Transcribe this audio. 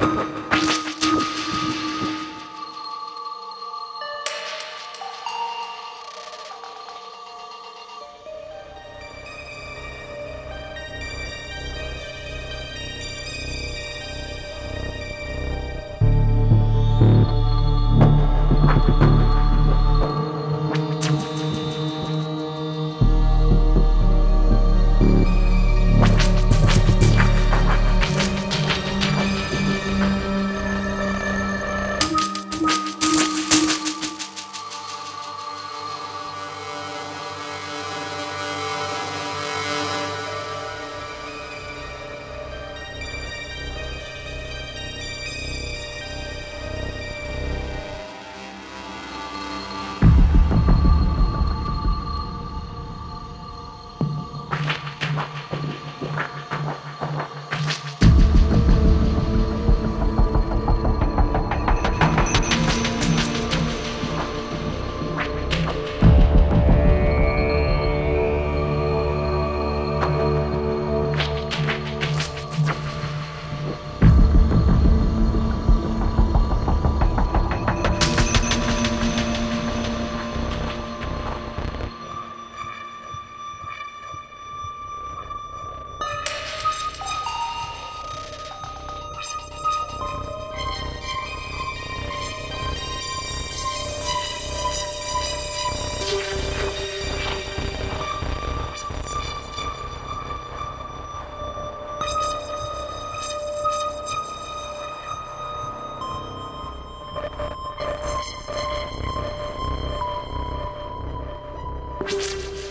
you you